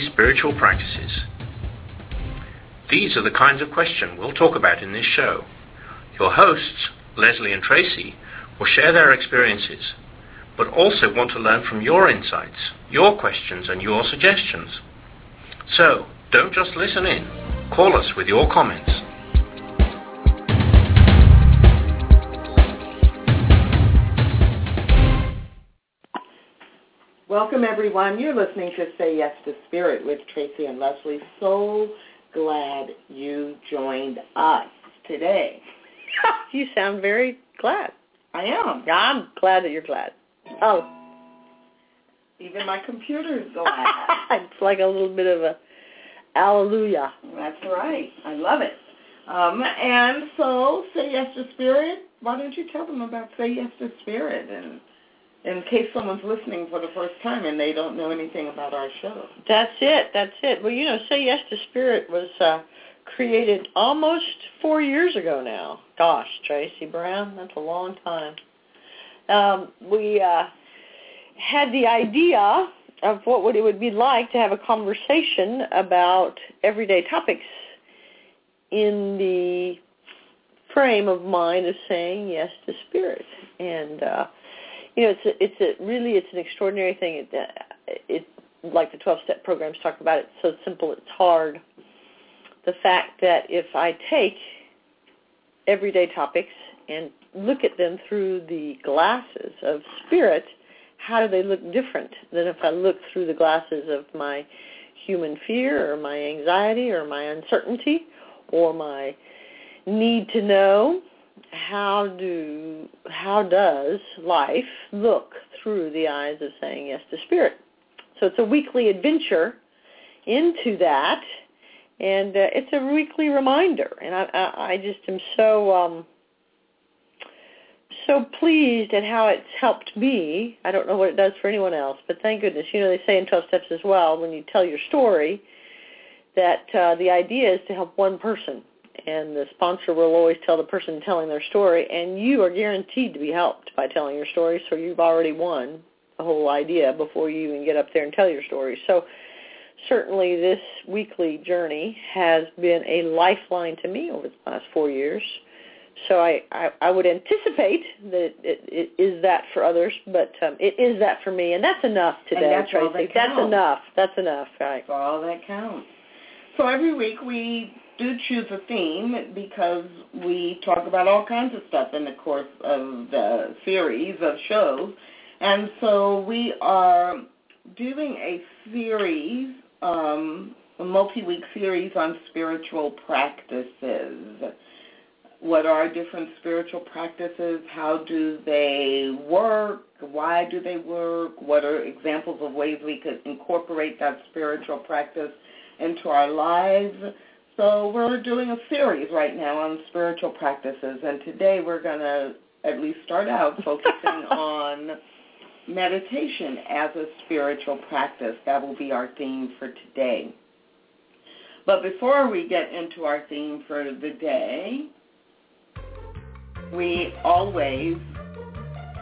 spiritual practices? These are the kinds of questions we'll talk about in this show. Your hosts, Lesley and Tracy, will share their experiences, but also want to learn from your insights, your questions, and your suggestions. So, don't just listen in. Call us with your comments. Welcome, everyone. You're listening to Say Yes to Spirit with Tracy and Lesley. So glad you joined us today. you sound very glad. I am. I'm glad that you're glad. Oh. Even my computer's glad. it's like a little bit of a hallelujah. That's right. I love it. Um, and so, Say Yes to Spirit. Why don't you tell them about Say Yes to Spirit and in case someone's listening for the first time and they don't know anything about our show. That's it. That's it. Well, you know, Say Yes to Spirit was uh, created almost four years ago now. Gosh, Tracy Brown, that's a long time. Um, we uh, had the idea of what would it would be like to have a conversation about everyday topics in the frame of mind of saying yes to spirit and uh you know, it's a, it's a really it's an extraordinary thing. It, uh, it like the 12 step programs talk about. It's so simple, it's hard. The fact that if I take everyday topics and look at them through the glasses of spirit, how do they look different than if I look through the glasses of my human fear or my anxiety or my uncertainty or my need to know how do how does life look through the eyes of saying yes to spirit? So it's a weekly adventure into that, and uh, it's a weekly reminder. And I, I, I just am so um, so pleased at how it's helped me. I don't know what it does for anyone else, but thank goodness. You know, they say in 12 Steps as well, when you tell your story, that uh, the idea is to help one person and the sponsor will always tell the person telling their story, and you are guaranteed to be helped by telling your story, so you've already won the whole idea before you even get up there and tell your story. So certainly this weekly journey has been a lifeline to me over the last four years. So I, I, I would anticipate that it, it is that for others, but um, it is that for me, and that's enough today, that's Tracy. That that's enough. That's enough. Right. That's all that counts. So every week we do choose a theme because we talk about all kinds of stuff in the course of the series of shows. And so we are doing a series, um, a multi-week series on spiritual practices. What are different spiritual practices? How do they work? Why do they work? What are examples of ways we could incorporate that spiritual practice into our lives? So we're doing a series right now on spiritual practices, and today we're going to at least start out focusing on meditation as a spiritual practice. That will be our theme for today. But before we get into our theme for the day, we always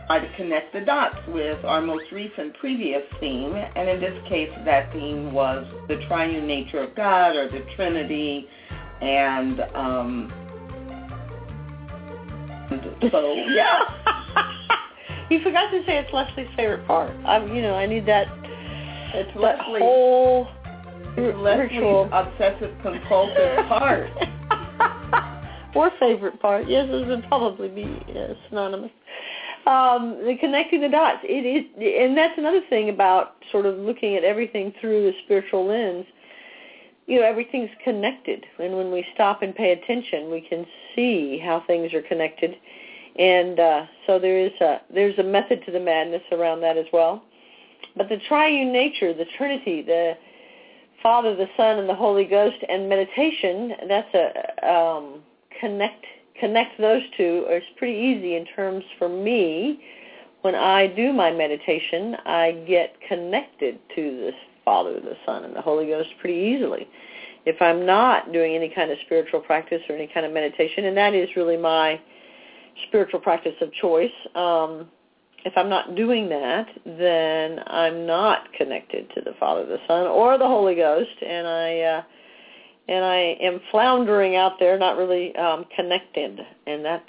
try to connect the dots with our most recent previous theme, and in this case, that theme was the triune nature of God or the Trinity, and um, so yeah. you forgot to say it's Lesley's favorite part. I'm, you know, I need that. It's that Lesley's, whole Lesley's obsessive compulsive part. or favorite part. Yes, this would probably be uh, synonymous um, the connecting the dots. It is, and that's another thing about sort of looking at everything through a spiritual lens. You know, everything's connected, and when we stop and pay attention, we can see how things are connected. And uh, so there is a there's a method to the madness around that as well. But the triune nature, the Trinity, the Father, the Son, and the Holy Ghost, and meditation, that's a um, connect connect those two is pretty easy in terms for me. When I do my meditation, I get connected to the Father, the Son, and the Holy Ghost pretty easily. if I'm not doing any kind of spiritual practice or any kind of meditation, and that is really my spiritual practice of choice, um, if I'm not doing that, then I'm not connected to the Father, the Son, or the Holy Ghost, and I uh, and I am floundering out there, not really um, connected. And that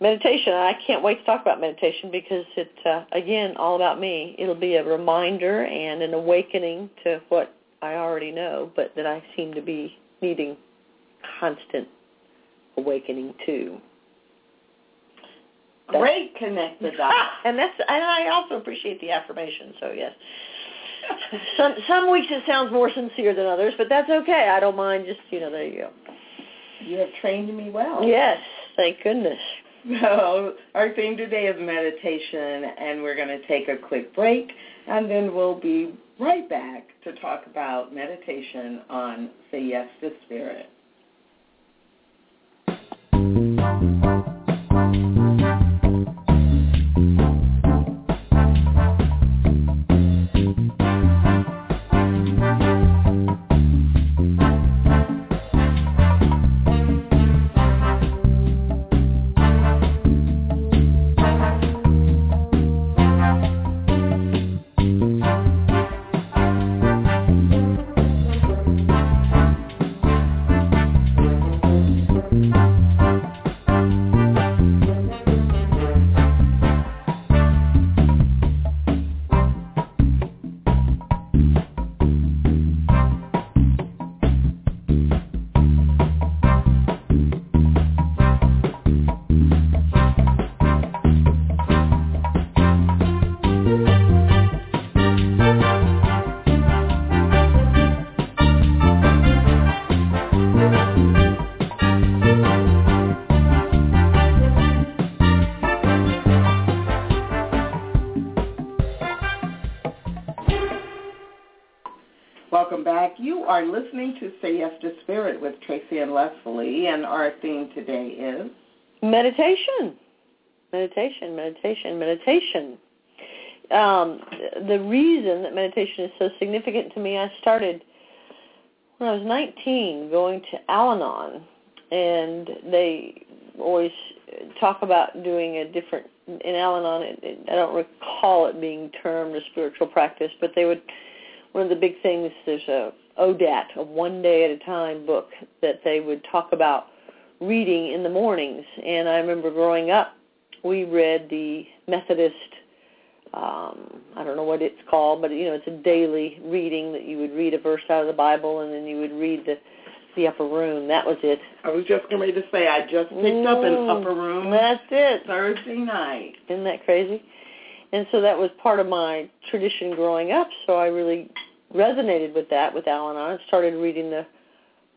meditation, I can't wait to talk about meditation because it, uh, again, all about me. It'll be a reminder and an awakening to what I already know, but that I seem to be needing constant awakening to. Great connected dots. and that's and I also appreciate the affirmation. So yes, some some weeks it sounds more sincere than others, but that's okay. I don't mind. Just you know, there you go. You have trained me well. Yes, thank goodness. So our theme today is meditation, and we're going to take a quick break, and then we'll be right back to talk about meditation on Say Yes to Spirit. Are listening to Say Yes to Spirit with Tracy and Lesley, and our theme today is meditation. Meditation, meditation, meditation. Um, the reason that meditation is so significant to me, I started when I was 19 going to Al-Anon, and they always talk about doing a different, in Al-Anon, it, it, I don't recall it being termed a spiritual practice, but they would one of the big things there's a ODAT, a one day at a time book that they would talk about reading in the mornings. And I remember growing up, we read the Methodist. Um, I don't know what it's called, but you know, it's a daily reading that you would read a verse out of the Bible, and then you would read the the upper room. That was it. I was just going to say I just picked mm, up an mm, upper room. That's it. Thursday night. Isn't that crazy? And so that was part of my tradition growing up. So I really resonated with that with Al-Anon. I started reading the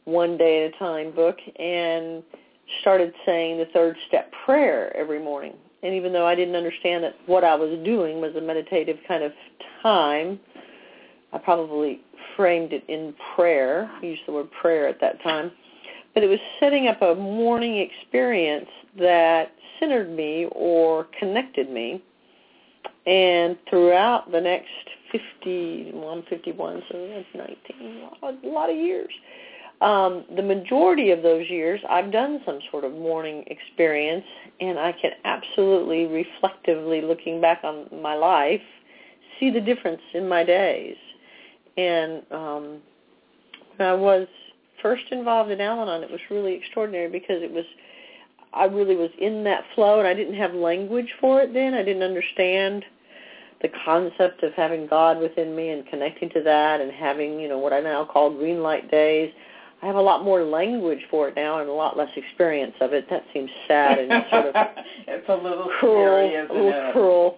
One Day at a Time book and started saying the third step prayer every morning. And even though I didn't understand that what I was doing was a meditative kind of time, I probably framed it in prayer. Used the word prayer at that time. But it was setting up a morning experience that centered me or connected me. And throughout the next 50, well, I'm 51, so that's 19, a lot of years. Um, the majority of those years, I've done some sort of morning experience, and I can absolutely, reflectively, looking back on my life, see the difference in my days. And um, when I was first involved in Al-Anon, it was really extraordinary because it was I really was in that flow, and I didn't have language for it then. I didn't understand the concept of having God within me and connecting to that and having, you know, what I now call green light days. I have a lot more language for it now and a lot less experience of it. That seems sad and sort of it's a little cruel, scary, a little it? cruel.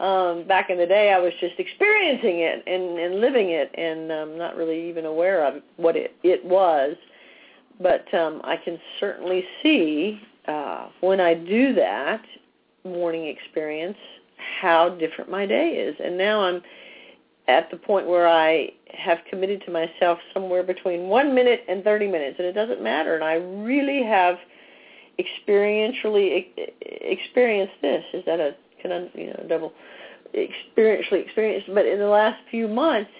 Um, back in the day, I was just experiencing it and, and living it, and um, not really even aware of what it it was. But um, I can certainly see uh, when I do that morning experience how different my day is. And now I'm at the point where I have committed to myself somewhere between one minute and 30 minutes, and it doesn't matter. And I really have experientially experienced this. Is that a can I you know double experientially experienced? But in the last few months,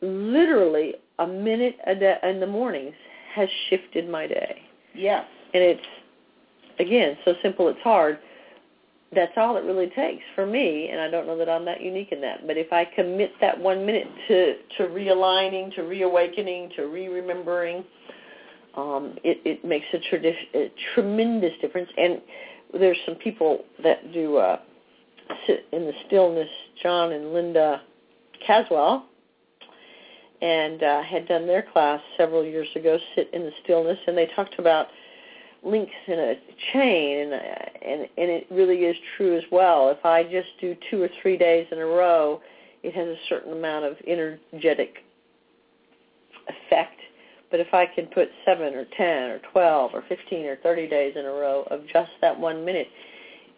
literally a minute a day in the mornings has shifted my day. Yes. And it's again so simple it's hard. That's all it really takes for me, and I don't know that I'm that unique in that. But if I commit that one minute to to realigning, to reawakening, to re-remembering, um, it it makes a, tradi- a tremendous difference. And there's some people that do uh, sit in the stillness. John and Linda Caswell, and uh, had done their class several years ago, sit in the stillness, and they talked about links in a chain, and and and it really is true as well. If I just do two or three days in a row, it has a certain amount of energetic effect. But if I can put seven or ten or twelve or fifteen or thirty days in a row of just that one minute,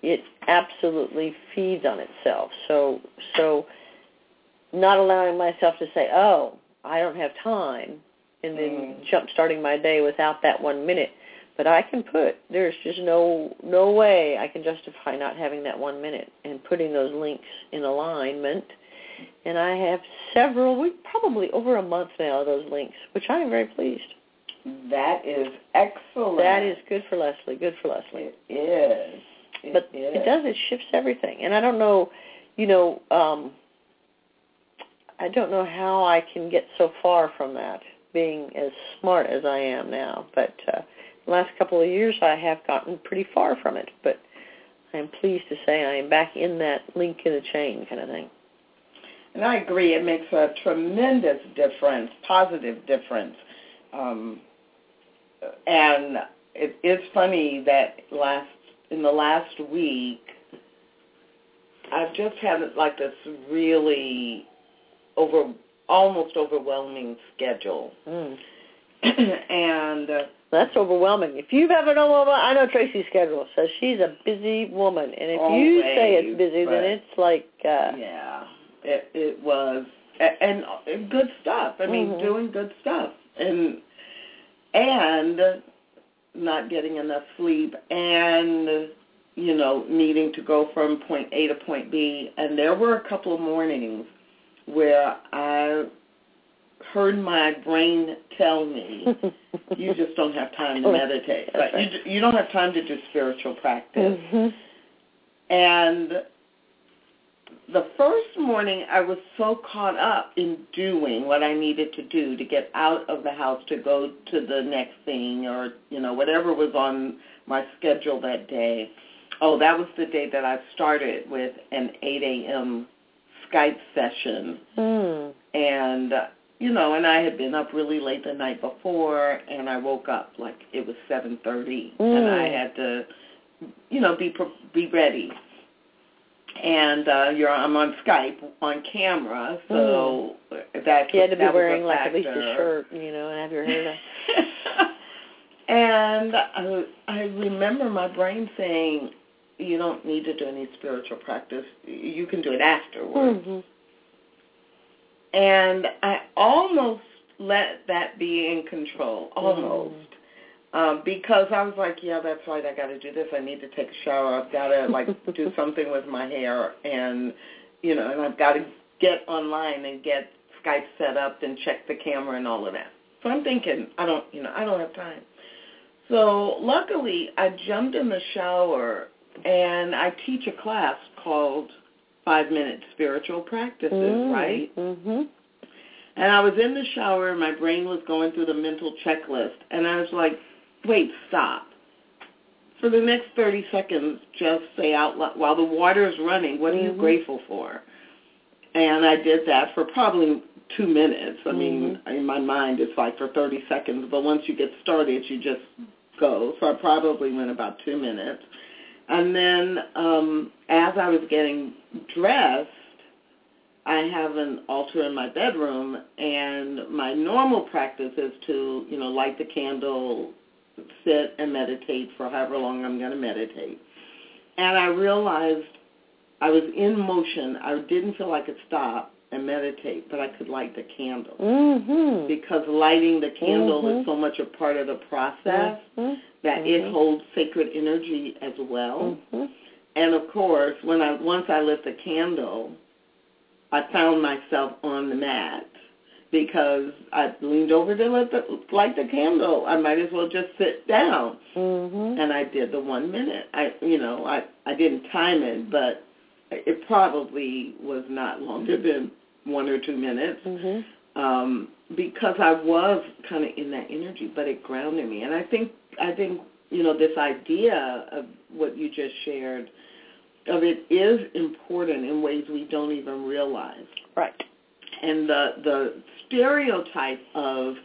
it absolutely feeds on itself. So so not allowing myself to say, "Oh, I don't have time," and then Mm. jump starting my day without that one minute. But I can put. There's just no no way I can justify not having that one minute and putting those links in alignment. And I have several, we probably over a month now, of those links, which I am very pleased. That is excellent. That is good for Lesley. Good for Lesley. It is. It but is. it does. It shifts everything. And I don't know, you know, um, I don't know how I can get so far from that, being as smart as I am now. But uh, last couple of years, I have gotten pretty far from it. But I am pleased to say I am back in that link in the chain kind of thing. And I agree, it makes a tremendous difference, positive difference. Um, and it, it's funny that last in the last week, I've just had like this really over almost overwhelming schedule, Mm. and uh, That's overwhelming. If you have ever an overwhelming, I know Tracy's schedule, so she's a busy woman. And if you say it's busy, then it's like, uh, yeah, it it was a- and uh, good stuff. I mean, Mhm. doing good stuff, and and not getting enough sleep, and you know needing to go from point A to point B. And there were a couple of mornings where I heard my brain tell me, "You just don't have time to meditate. That's Like, you you don't have time to do spiritual practice." Mhm. And the first morning, I was so caught up in doing what I needed to do to get out of the house to go to the next thing or, you know, whatever was on my schedule that day. Oh, that was the day that I started with an 8 a.m. Skype session. Mm. And, you know, and I had been up really late the night before, and I woke up like it was 7.30, and I Mm. had to, you know, be be ready and uh you're I'm on Skype on camera, so that You had to be wearing like at least a shirt, you know, and have your hair done. and I, I remember my brain saying, "You don't need to do any spiritual practice. You can do it afterwards." Mhm. And I almost let that be in control, almost. Um, because I was like, yeah, that's right. I got to do this. I need to take a shower. I've got to like do something with my hair, and you know, and I've got to get online and get Skype set up and check the camera and all of that. So I'm thinking, I don't, you know, I don't have time. So luckily, I jumped in the shower and I teach a class called Five Minute Spiritual Practices, Mm. right? Mhm. And I was in the shower and my brain was going through the mental checklist and I was like, wait, stop. For the next 30 seconds, just say out loud, while the water is running, what are you Mhm. grateful for? And I did that for probably two minutes. I mean, in my mind, it's like for 30 seconds, but once you get started, you just go. So I probably went about two minutes. And then um, as I was getting dressed, I have an altar in my bedroom, and my normal practice is to, you know, light the candle, sit and meditate for however long I'm going to meditate. And I realized I was in motion. I didn't feel I could stop and meditate, but I could light the candle Mhm. because lighting the candle Mhm. is so much a part of the process Mhm. that it Mhm. holds sacred energy as well. Mhm. And of course, when I once I lit the candle, I found myself on the mat because I leaned over to let the, light the candle. I might as well just sit down. Mhm. And I did the one minute. I, you know, I I didn't time it, but it probably was not longer than one or two minutes Mhm. um, because I was kind of in that energy, but it grounded me. And I think I think you know this idea of what you just shared of it is important in ways we don't even realize. Right. And the the stereotype of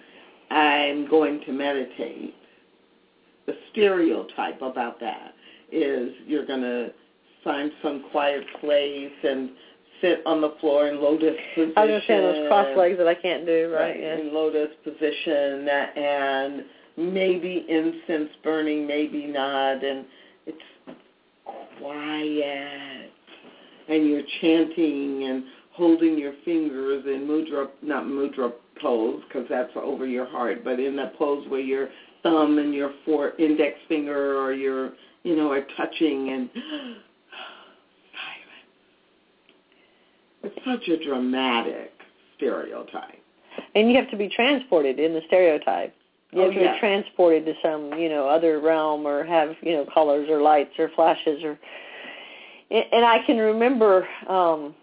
I'm going to meditate, the stereotype about that is you're going to find some quiet place and sit on the floor in lotus position. I understand those cross legs that I can't do, right? Yeah. In lotus position and maybe incense burning, maybe not, and it's quiet. And you're chanting and holding your fingers in mudra, not mudra pose, because that's over your heart, but in that pose where your thumb and your four index finger or your, you know, are touching and silent. It's such a dramatic stereotype. And you have to be transported in the stereotype. You have Oh, to yeah. be transported to some, you know, other realm or have, you know, colors or lights or flashes or and I can remember um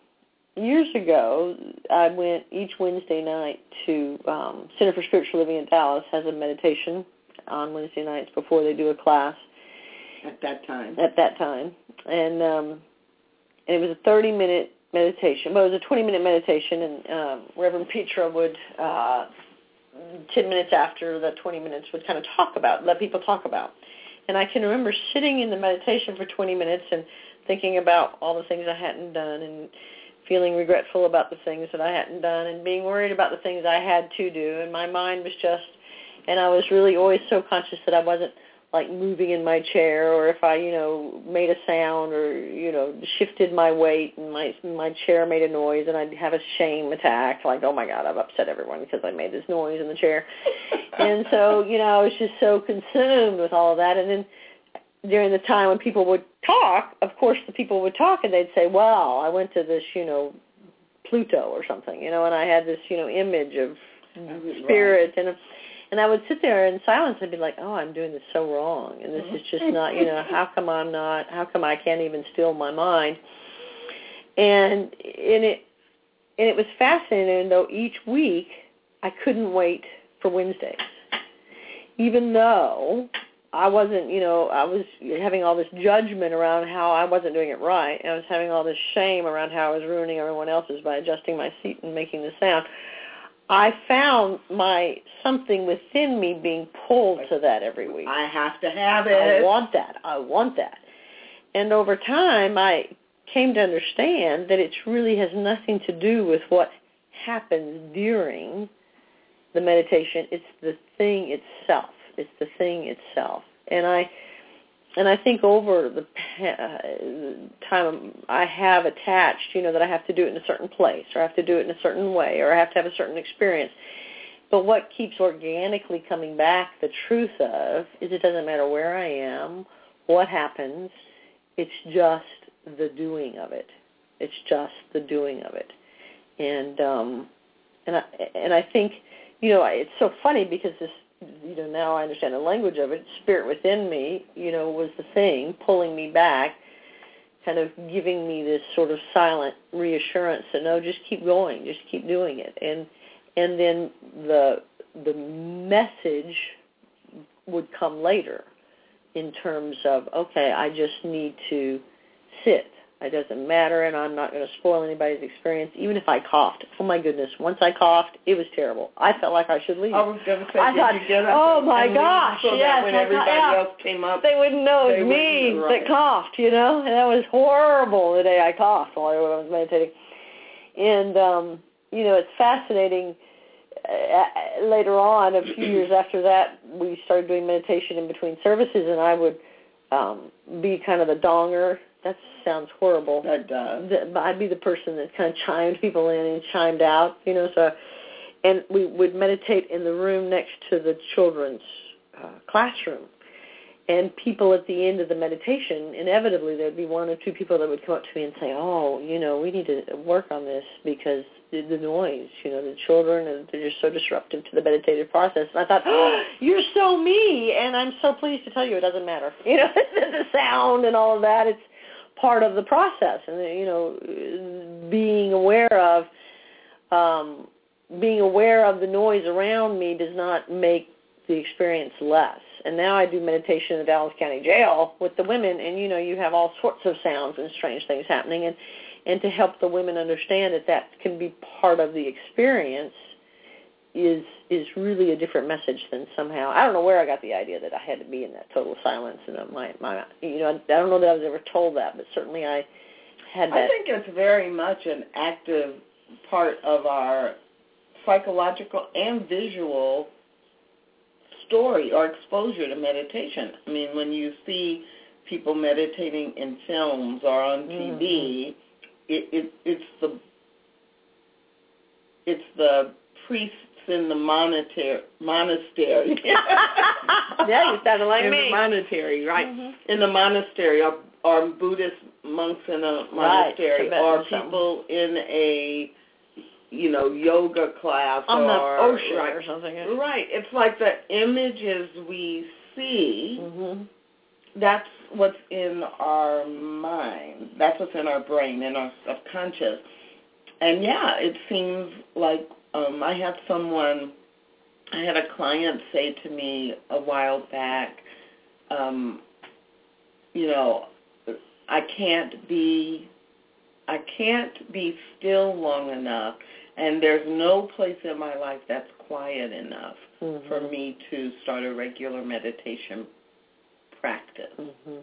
years ago I went each Wednesday night to um Center for Spiritual Living in Dallas has a meditation on Wednesday nights before they do a class at that time. at that time. And um and it was a 30 minute meditation. Well, it was a 20 minute meditation and um Reverend Petra would uh 10 minutes after the 20 minutes would kind of talk about, let people talk about. And I can remember sitting in the meditation for 20 minutes and thinking about all the things I hadn't done and feeling regretful about the things that I hadn't done and being worried about the things I had to do. And my mind was just, and I was really always so conscious that I wasn't like moving in my chair or if I, you know, made a sound or, you know, shifted my weight and my my chair made a noise and I'd have a shame attack like, oh my God, I've upset everyone because I made this noise in the chair. and so, you know, I was just so consumed with all of that and then during the time when people would talk, of course the people would talk and they'd say, Well, I went to this, you know, Pluto or something, you know, and I had this, you know, image of spirit and and I would sit there in silence and be like, "Oh, I'm doing this so wrong, and this is just not, you know, mm-hmm. how come I'm not? How come I can't even still my mind?" And and it and it was fascinating though. Each week, I couldn't wait for Wednesdays, even though I wasn't, you know, I was having all this judgment around how I wasn't doing it right. and I was having all this shame around how I was ruining everyone else's by adjusting my seat and making the sound. I found my something within me being pulled to that every week. I have to have it. I want that. I want that. And over time, I came to understand that it really has nothing to do with what happens during the meditation. It's the thing itself. It's the thing itself. And I and I think over the uh, time I have attached, you know, that I have to do it in a certain place, or I have to do it in a certain way, or I have to have a certain experience. But what keeps organically coming back the truth of is it doesn't matter where I am, what happens, it's just the doing of it. It's just the doing of it. And um and I and I think, you know, it's so funny because this you know, now I understand the language of it. Spirit within me, you know, was the thing pulling me back, kind of giving me this sort of silent reassurance that no, just keep going, just keep doing it. And and then the the message would come later in terms of okay, I just need to sit. It doesn't matter, and I'm not going to spoil anybody's experience. Even if I coughed, oh my goodness! Once I coughed, it was terrible. I felt like I should leave. I was going to say, I thought, you get up oh my gosh, so yes, that when I thought, everybody yeah. else came up, they wouldn't know it was me right. that coughed, you know, and that was horrible the day I coughed while I was meditating. And um, you know, it's fascinating. Uh, later on, a few years after that, we started doing meditation in between services, and I would um, be kind of the donger. That sounds horrible. that does. The- I'd be the person that kind of chimed people in and chimed out, you know. So, and we would meditate in the room next to the children's uh, classroom, and people at the end of the meditation, inevitably there'd be one or two people that would come up to me and say, "Oh, you know, we need to work on this because the, the noise, you know, the children, they're just so disruptive to the meditative process." And I thought, "Oh, you're so me," and I'm so pleased to tell you it doesn't matter. You know, the sound and all of that, it's part of the process, and you know, being aware of um, being aware of the noise around me does not make the experience less. And now I do meditation in the Dallas County Jail with the women, and you know you have all sorts of sounds and strange things happening, and and to help the women understand that that can be part of the experience is is really a different message than somehow I don't know where I got the idea that I had to be in that total silence and my my you know I don't know that I was ever told that, but certainly I had that. I think it's very much an active part of our psychological and visual story or exposure to meditation. I mean, when you see people meditating in films or on TV, Mhm. it, it it's the it's the priests in the monastery monastery. yeah, you sounded like in me. the monastery, right? Mhm. In the monastery, or, or Buddhist monks in a monastery, Tibetan or something. people in a you know yoga class on the or ocean right, or something. right. It's like the images we see. Mhm. That's what's in our mind. That's what's in our brain, in our subconscious. And yeah, it seems like um, I had someone, I had a client say to me a while back, um, you know, I can't be, I can't be still long enough, and there's no place in my life that's quiet enough Mhm. for me to start a regular meditation practice. Mhm.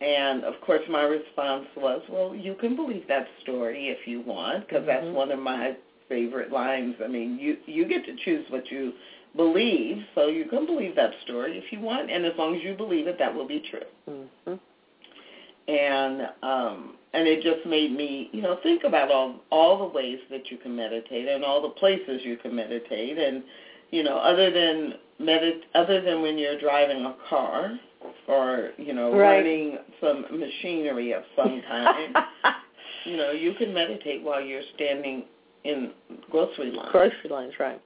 And of course, my response was, "Well, you can believe that story if you want, because that's Mhm. one of my favorite lines. I mean, you you get to choose what you believe, so you can believe that story if you want, and as long as you believe it, that will be true." Mhm. And um, and it just made me, you know, think about all all the ways that you can meditate and all the places you can meditate, and you know, other than medit other than when you're driving a car or you know Right. running some machinery of some kind. you know, you can meditate while you're standing in grocery lines. Grocery lines, right?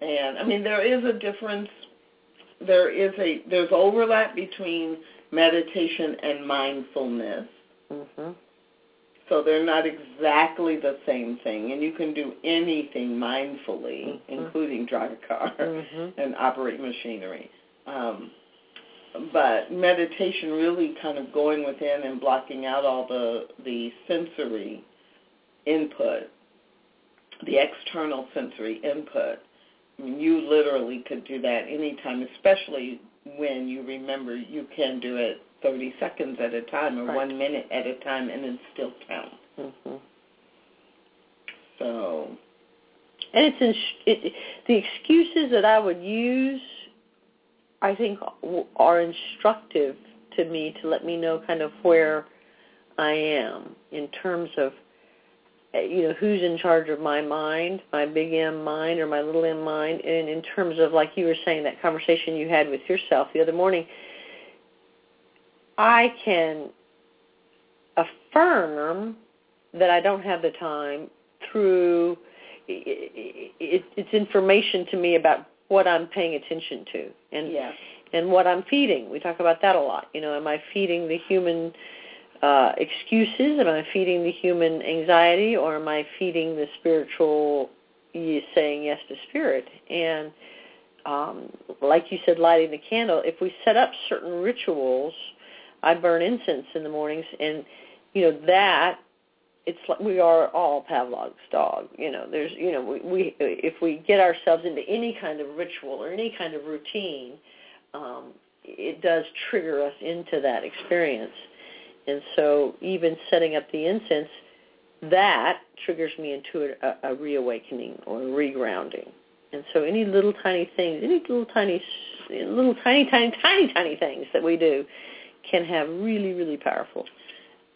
And I mean, there is a difference. There is a there's overlap between meditation and mindfulness. Mhm. So they're not exactly the same thing, and you can do anything mindfully, Mhm. including drive a car Mhm. and operate machinery. Um, but meditation really kind of going within and blocking out all the the sensory input, the external sensory input. I mean, you literally could do that anytime, especially when you remember you can do it 30 seconds at a time or Right. one minute at a time, and it still counts. Mhm. So, And it's in, it, the excuses that I would use, I think, are instructive to me to let me know kind of where I am in terms of, Uh, you know, who's in charge of my mind, my big M mind or my little M mind, and in terms of, like you were saying, that conversation you had with yourself the other morning, I can affirm that I don't have the time through it, it, it's information to me about what I'm paying attention to and yeah. and what I'm feeding. We talk about that a lot. You know, am I feeding the human uh, excuses? Am I feeding the human anxiety, or am I feeding the spiritual saying yes to spirit? And um, like you said, lighting the candle. If we set up certain rituals, I burn incense in the mornings, and you know that it's like we are all Pavlov's dog. You know, there's you know we, we if we get ourselves into any kind of ritual or any kind of routine, um, it does trigger us into that experience. And so even setting up the incense, that triggers me into a, a reawakening or a regrounding. And so any little tiny things, any little tiny, little tiny, tiny, tiny, tiny things that we do can have really, really powerful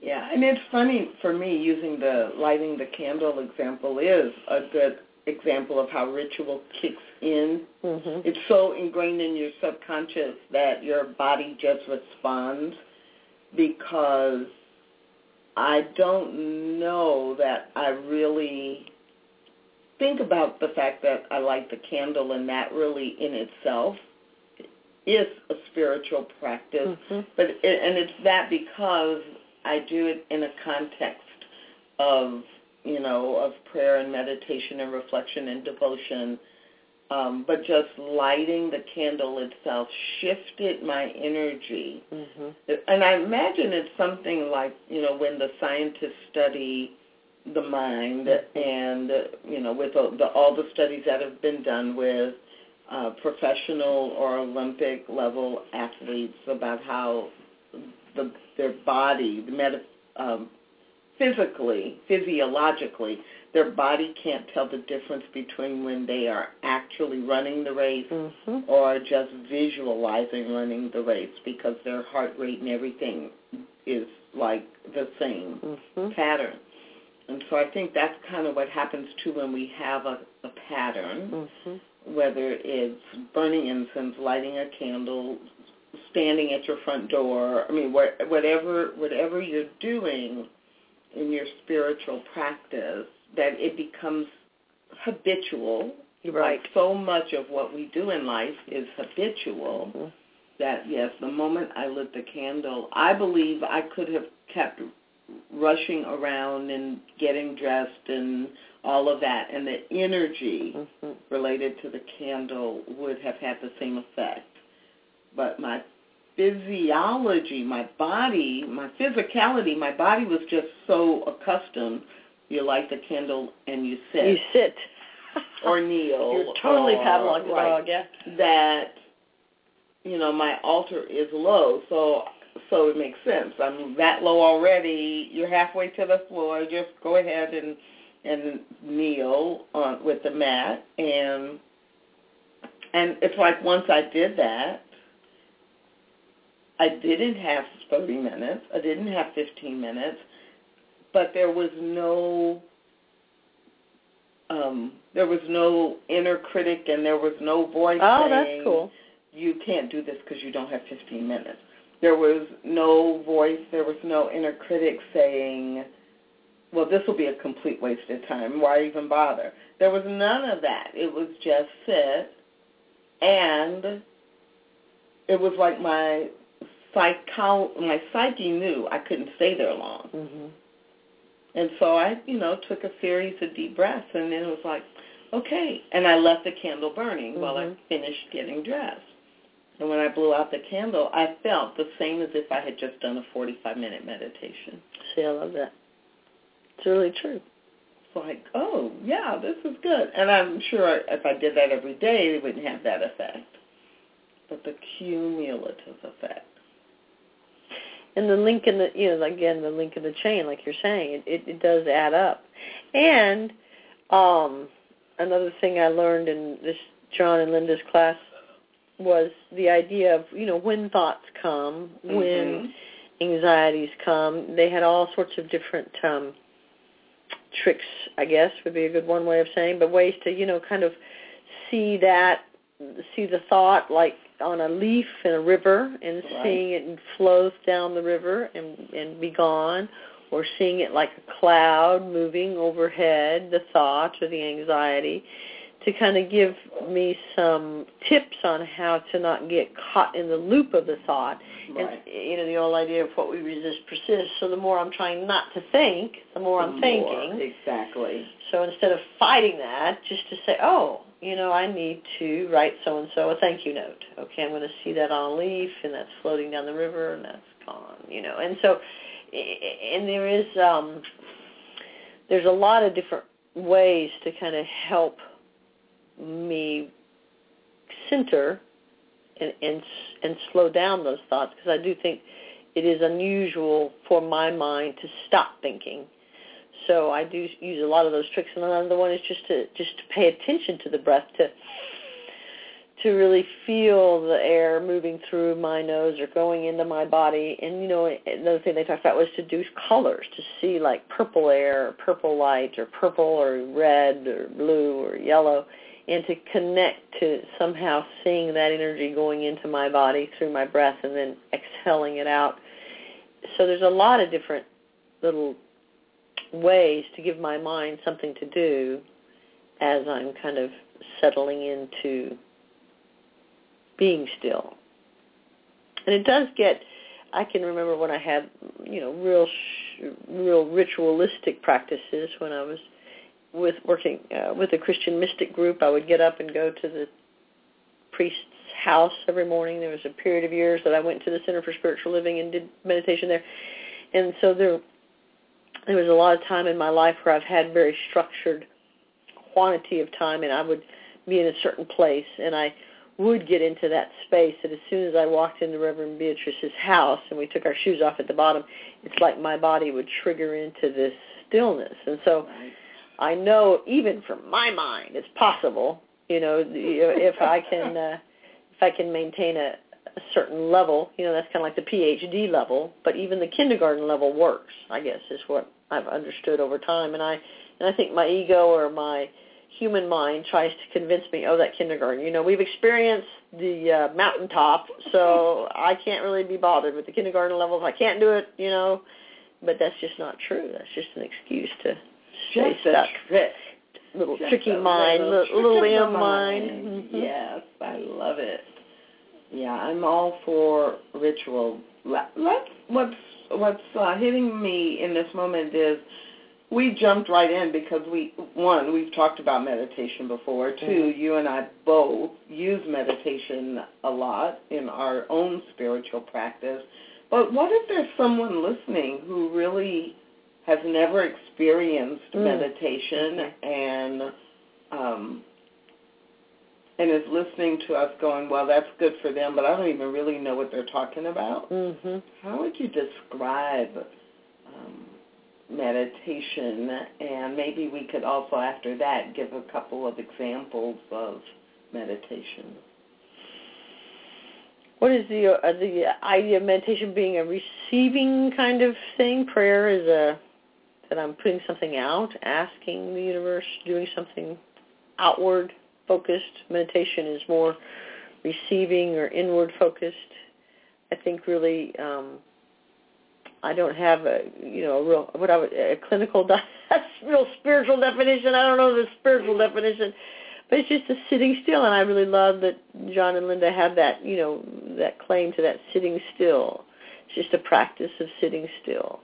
Yeah, and it's funny for me using the lighting the candle example is a good example of how ritual kicks in. Mhm. It's so ingrained in your subconscious that your body just responds because I don't know that I really think about the fact that I light the candle and that really in itself is a spiritual practice. Mhm. But it, and it's that because I do it in a context of you know of prayer and meditation and reflection and devotion. Um, but just lighting the candle itself shifted my energy, Mhm. and I imagine it's something like you know when the scientists study the mind and uh, you know with the, the, all the studies that have been done with uh, professional or Olympic level athletes about how the their body, the meta, um, physically, physiologically, their body can't tell the difference between when they are actually running the race Mhm. or just visualizing running the race because their heart rate and everything is like the same Mhm. pattern. And so I think that's kind of what happens too when we have a, a pattern Mhm. whether it's burning incense, lighting a candle, standing at your front door. I mean, what, whatever whatever you're doing in your spiritual practice, that it becomes habitual. Right. Like so much of what we do in life is habitual. Mhm. That yes, the moment I lit the candle, I believe I could have kept rushing around and getting dressed and all of that, and the energy Mhm. related to the candle would have had the same effect. But my physiology, my body, my physicality, my body was just so accustomed. You light the candle and you sit You sit. or kneel. You're totally the right, dog, yeah. That you know my altar is low, so so it makes sense. I'm that low already. You're halfway to the floor. Just go ahead and and kneel on with the mat and and it's like once I did that I didn't have 30 minutes. I didn't have 15 minutes, but there was no um there was no inner critic and there was no voice Oh, saying that's cool. you can't do this because you don't have 15 minutes. There was no voice, there was no inner critic saying, well, this will be a complete waste of time. Why even bother? There was none of that. It was just sit, and it was like my psycho, my psyche knew I couldn't stay there long. Mhm. And so I, you know, took a series of deep breaths, and then it was like, okay. And I left the candle burning while I Mhm. finished getting dressed. And when I blew out the candle, I felt the same as if I had just done a 45-minute meditation. See, I love that. It's really true. It's like, oh, yeah, this is good. And I'm sure if I did that every day, it wouldn't have that effect. But the cumulative effect. And the link in the, you know, again, the link in the chain, like you're saying, it, it, it does add up. And um, another thing I learned in this John and Linda's class was the idea of, you know, when thoughts come, when Mhm. anxieties come. They had all sorts of different um, tricks, I guess, would be a good one way of saying, but ways to, you know, kind of see that, see the thought like on a leaf in a river and Right. seeing it flow down the river and, and be gone, or seeing it like a cloud moving overhead, the thought or the anxiety, to kind of give me some tips on how to not get caught in the loop of the thought Right. and you know the old idea of what we resist persists. So the more I'm trying not to think, the more I'm More, thinking. Exactly. So instead of fighting that, just to say, oh, you know, I need to write so and so a thank you note. Okay, I'm going to see that on a leaf, and that's floating down the river, and that's gone. You know, and so, and there is um, there's a lot of different ways to kind of help me center and and and slow down those thoughts because I do think it is unusual for my mind to stop thinking. So I do use a lot of those tricks, and another one is just to just to pay attention to the breath, to to really feel the air moving through my nose or going into my body. And you know, another thing they talked about was to do colors, to see like purple air, or purple light, or purple or red or blue or yellow, and to connect to somehow seeing that energy going into my body through my breath and then exhaling it out. So there's a lot of different little ways to give my mind something to do as I'm kind of settling into being still. And it does get I can remember when I had, you know, real real ritualistic practices when I was with working uh, with a Christian mystic group. I would get up and go to the priest's house every morning. There was a period of years that I went to the Center for Spiritual Living and did meditation there. And so there there was a lot of time in my life where I've had very structured quantity of time and I would be in a certain place and I would get into that space that as soon as I walked into Reverend Beatrice's house and we took our shoes off at the bottom, it's like my body would trigger into this stillness. And so I know even from my mind it's possible, you know, if I can uh, if I can maintain a, a certain level, you know, that's kind of like the PhD level, but even the kindergarten level works, I guess is what I've understood over time and I and I think my ego or my human mind tries to convince me, oh, that kindergarten. You know, we've experienced the uh, mountaintop, so I can't really be bothered with the kindergarten levels. I can't do it, you know. But that's just not true. That's just an excuse to stay Just stuck. a trick. Little Just tricky mind, little little, little M mind. mind. Mhm. Yes, I love it. Yeah, I'm all for ritual. Let, let's what's what's uh, hitting me in this moment is we jumped right in because we one we've talked about meditation before. 2 Mhm. you and I both use meditation a lot in our own spiritual practice. But what if there's someone listening who really has never experienced Mm. meditation Mhm. and um and is listening to us going, well, that's good for them, but I don't even really know what they're talking about. Mhm. How would you describe um, meditation? And maybe we could also, after that, give a couple of examples of meditation. What is the uh, the idea of meditation being a receiving kind of thing? Prayer is a that I'm putting something out, asking the universe, doing something outward focused. Meditation is more receiving or inward focused. I think really um, I don't have a you know a real what I would a clinical that's real spiritual definition. I don't know the spiritual definition, but it's just a sitting still. And I really love that John and Linda have that you know that claim to that sitting still. It's just a practice of sitting still.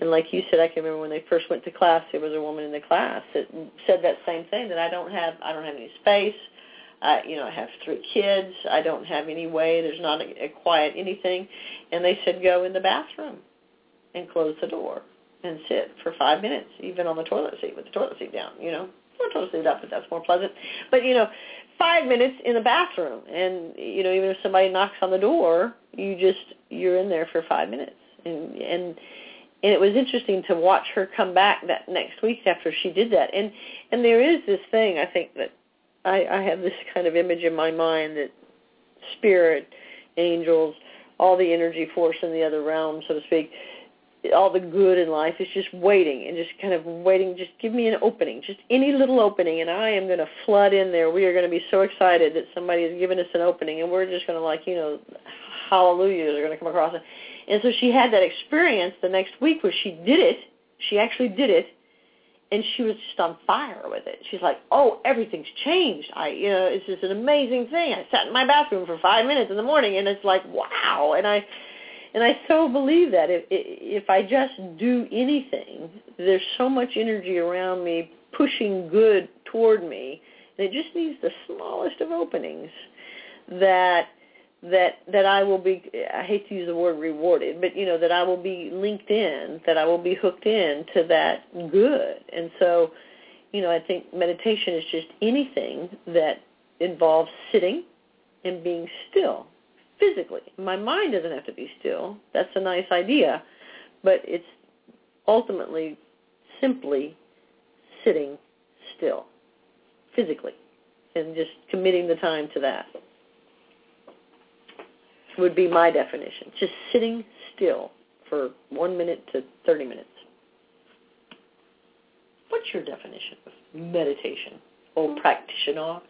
And like you said, I can remember when they first went to class, there was a woman in the class that said that same thing that I don't have I don't have any space. I, you know, I have three kids. I don't have any way. There's not a, a quiet anything. And they said go in the bathroom and close the door and sit for five minutes, even on the toilet seat with the toilet seat down. You know, or toilet seat up if that's more pleasant. But you know, five minutes in the bathroom, and you know, even if somebody knocks on the door, you just you're in there for five minutes, and and and it was interesting to watch her come back that next week after she did that. And and there is this thing I think that I, I have this kind of image in my mind that spirit, angels, all the energy force in the other realm, so to speak, all the good in life is just waiting and just kind of waiting. Just give me an opening, just any little opening, and I am going to flood in there. We are going to be so excited that somebody has given us an opening, and we're just going to like you know, hallelujah, they're going to come across it. And so she had that experience the next week where she did it. She actually did it, and she was just on fire with it. She's like, "Oh, everything's changed. I, you know, it's just an amazing thing. I sat in my bathroom for five minutes in the morning, and it's like, wow." And I, and I so believe that if if I just do anything, there's so much energy around me pushing good toward me, and it just needs the smallest of openings that that that I will be I hate to use the word rewarded, but you know that I will be linked in, that I will be hooked in to that good. And so, you know, I think meditation is just anything that involves sitting and being still physically. My mind doesn't have to be still. That's a nice idea, but it's ultimately simply sitting still physically and just committing the time to that. Would be my definition. Just sitting still for one minute to 30 minutes. What's your definition of meditation, old practitioner?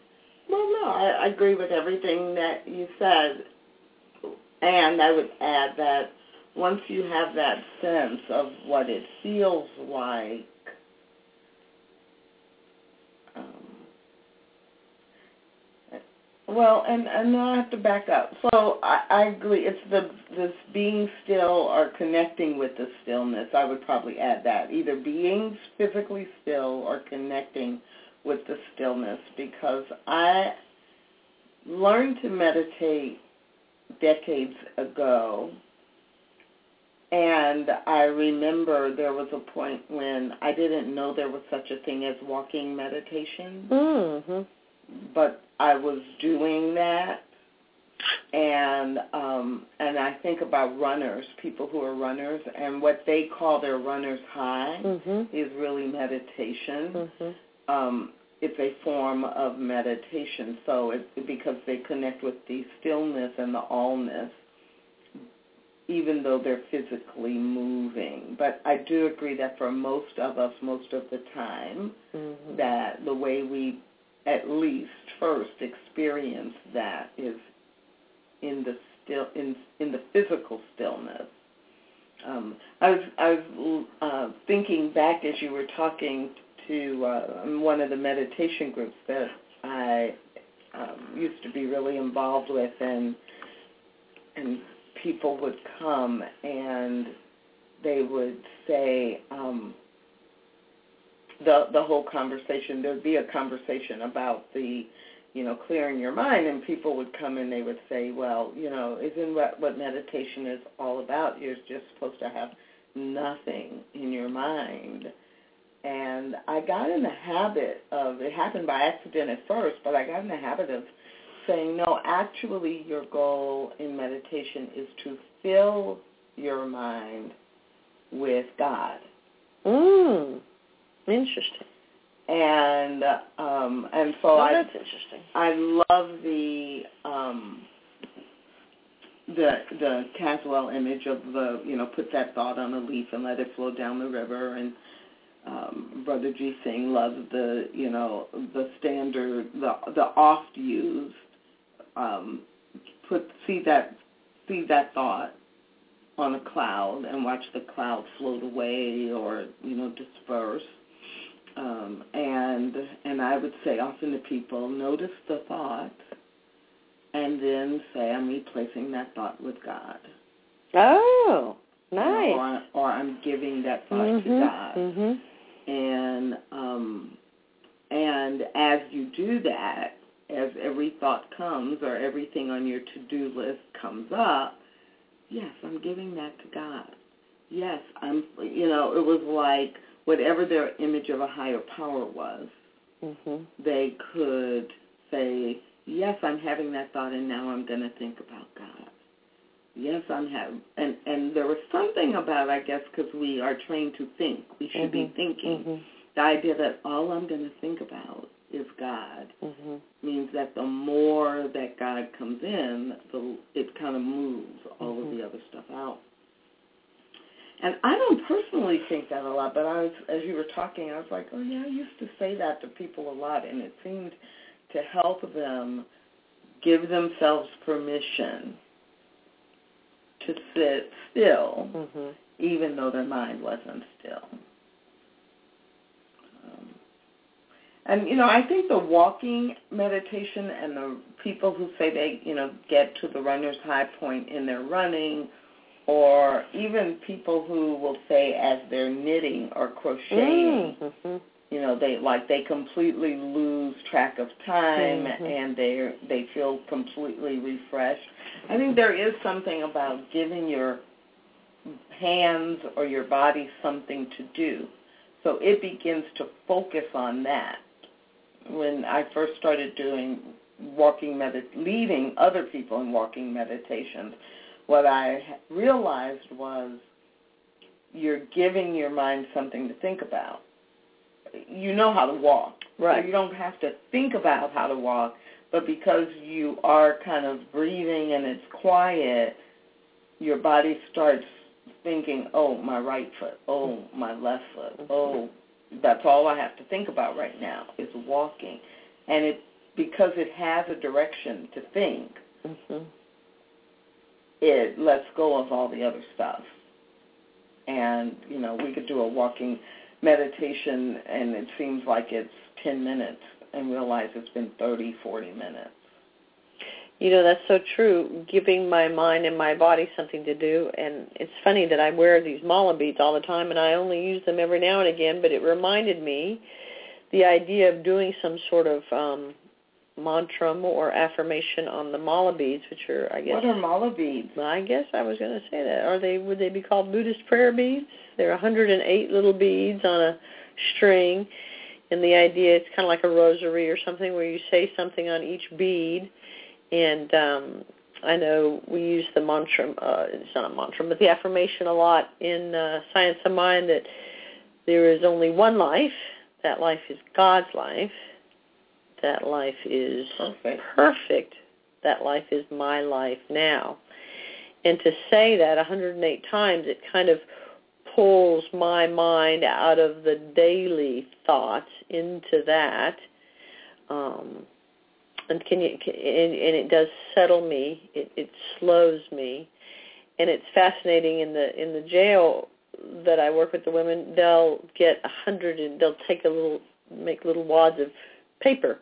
Well, no, I, I agree with everything that you said. And I would add that once you have that sense of what it feels like, um, well, and and I have to back up. So I, I agree. It's the this being still or connecting with the stillness. I would probably add that either being physically still or connecting with the stillness because I learned to meditate decades ago and I remember there was a point when I didn't know there was such a thing as walking meditation, Mm-hmm. But I was doing that. And um and I think about runners, people who are runners and what they call their runner's high Mm-hmm. is really meditation. Mm-hmm. Um it's a form of meditation. So it because they connect with the stillness and the allness even though they're physically moving. But I do agree that for most of us, most of the time, Mm-hmm. that the way we at least first experience that is in the still in in the physical stillness. Um, I was I was uh, thinking back as you were talking to uh, one of the meditation groups that I um, used to be really involved with, and and people would come and they would say um, the the whole conversation. There'd be a conversation about the you know clearing your mind, and people would come and they would say, well, you know, isn't what what meditation is all about? You're just supposed to have nothing in your mind. And I got in the habit of it happened by accident at first, but I got in the habit of saying, no, actually your goal in meditation is to fill your mind with God. Mm. Interesting. And um and so Oh, I that's interesting. I love the um the the Caswell image of the you know put that thought on a leaf and let it flow down the river and um brother G Singh loves the you know the standard the the oft used um put see that see that thought on a cloud and watch the cloud float away or you know disperse um and and I would say often to people notice the thought and then say I'm replacing that thought with God Oh, you know, nice. or, or I'm giving that thought Mhm, to God mhm. and um and as you do that as every thought comes or everything on your to-do list comes up yes i'm giving that to god yes i'm you know it was like whatever their image of a higher power was Mhm. they could say yes i'm having that thought and now i'm going to think about god yes i'm having and and there was something about i guess because we are trained to think we should be Mhm, thinking Mhm. the idea that all I'm going to think about is God Mhm. means that the more that God comes in, the it kind of moves all of Mhm. the other stuff out. And I don't personally think that a lot, but I was, as you were talking, I was like, oh yeah, I used to say that to people a lot, and it seemed to help them give themselves permission to sit still, Mhm. even though their mind wasn't still. Um, and you know, I think the walking meditation and the people who say they, you know, get to the runner's high point in their running, or even people who will say as they're knitting or crocheting, Mhm. you know, they like they completely lose track of time Mhm. and they they feel completely refreshed. I think there is something about giving your hands or your body something to do. So it begins to focus on that. When I first started doing walking medit leading other people in walking meditations, what I realized was you're giving your mind something to think about. You know how to walk. Right. So you don't have to think about how to walk, but because you are kind of breathing and it's quiet, your body starts thinking, oh, my right foot, oh, my left foot, Mm-hmm. oh, that's all I have to think about right now is walking. And it because it has a direction to think, Mhm. It lets go of all the other stuff. And, you know, we could do a walking meditation and it seems like it's 10 minutes and realize it's been 30, 40 minutes. You know, that's so true. Giving my mind and my body something to do. And it's funny that I wear these mala beads all the time and I only use them every now and again, but it reminded me the idea of doing some sort of um mantra or affirmation on the mala beads, which are, I guess, What are mala beads? I guess I was going to say that. Are they would they be called Buddhist prayer beads? They're 108 little beads on a string, and the idea it's kind of like a rosary or something where you say something on each bead. And um I know we use the mantra. Uh, it's not a mantra, but the affirmation a lot in uh, Science of Mind that there is only one life. That life is God's life. That life is Perfect. perfect. That life is my life now. And to say that 108 times, it kind of pulls my mind out of the daily thoughts into that. Um, and can you can, and, and it does settle me. It, it slows me, and it's fascinating in the in the jail that I work with the women. They'll get a hundred and they'll take a little make little wads of paper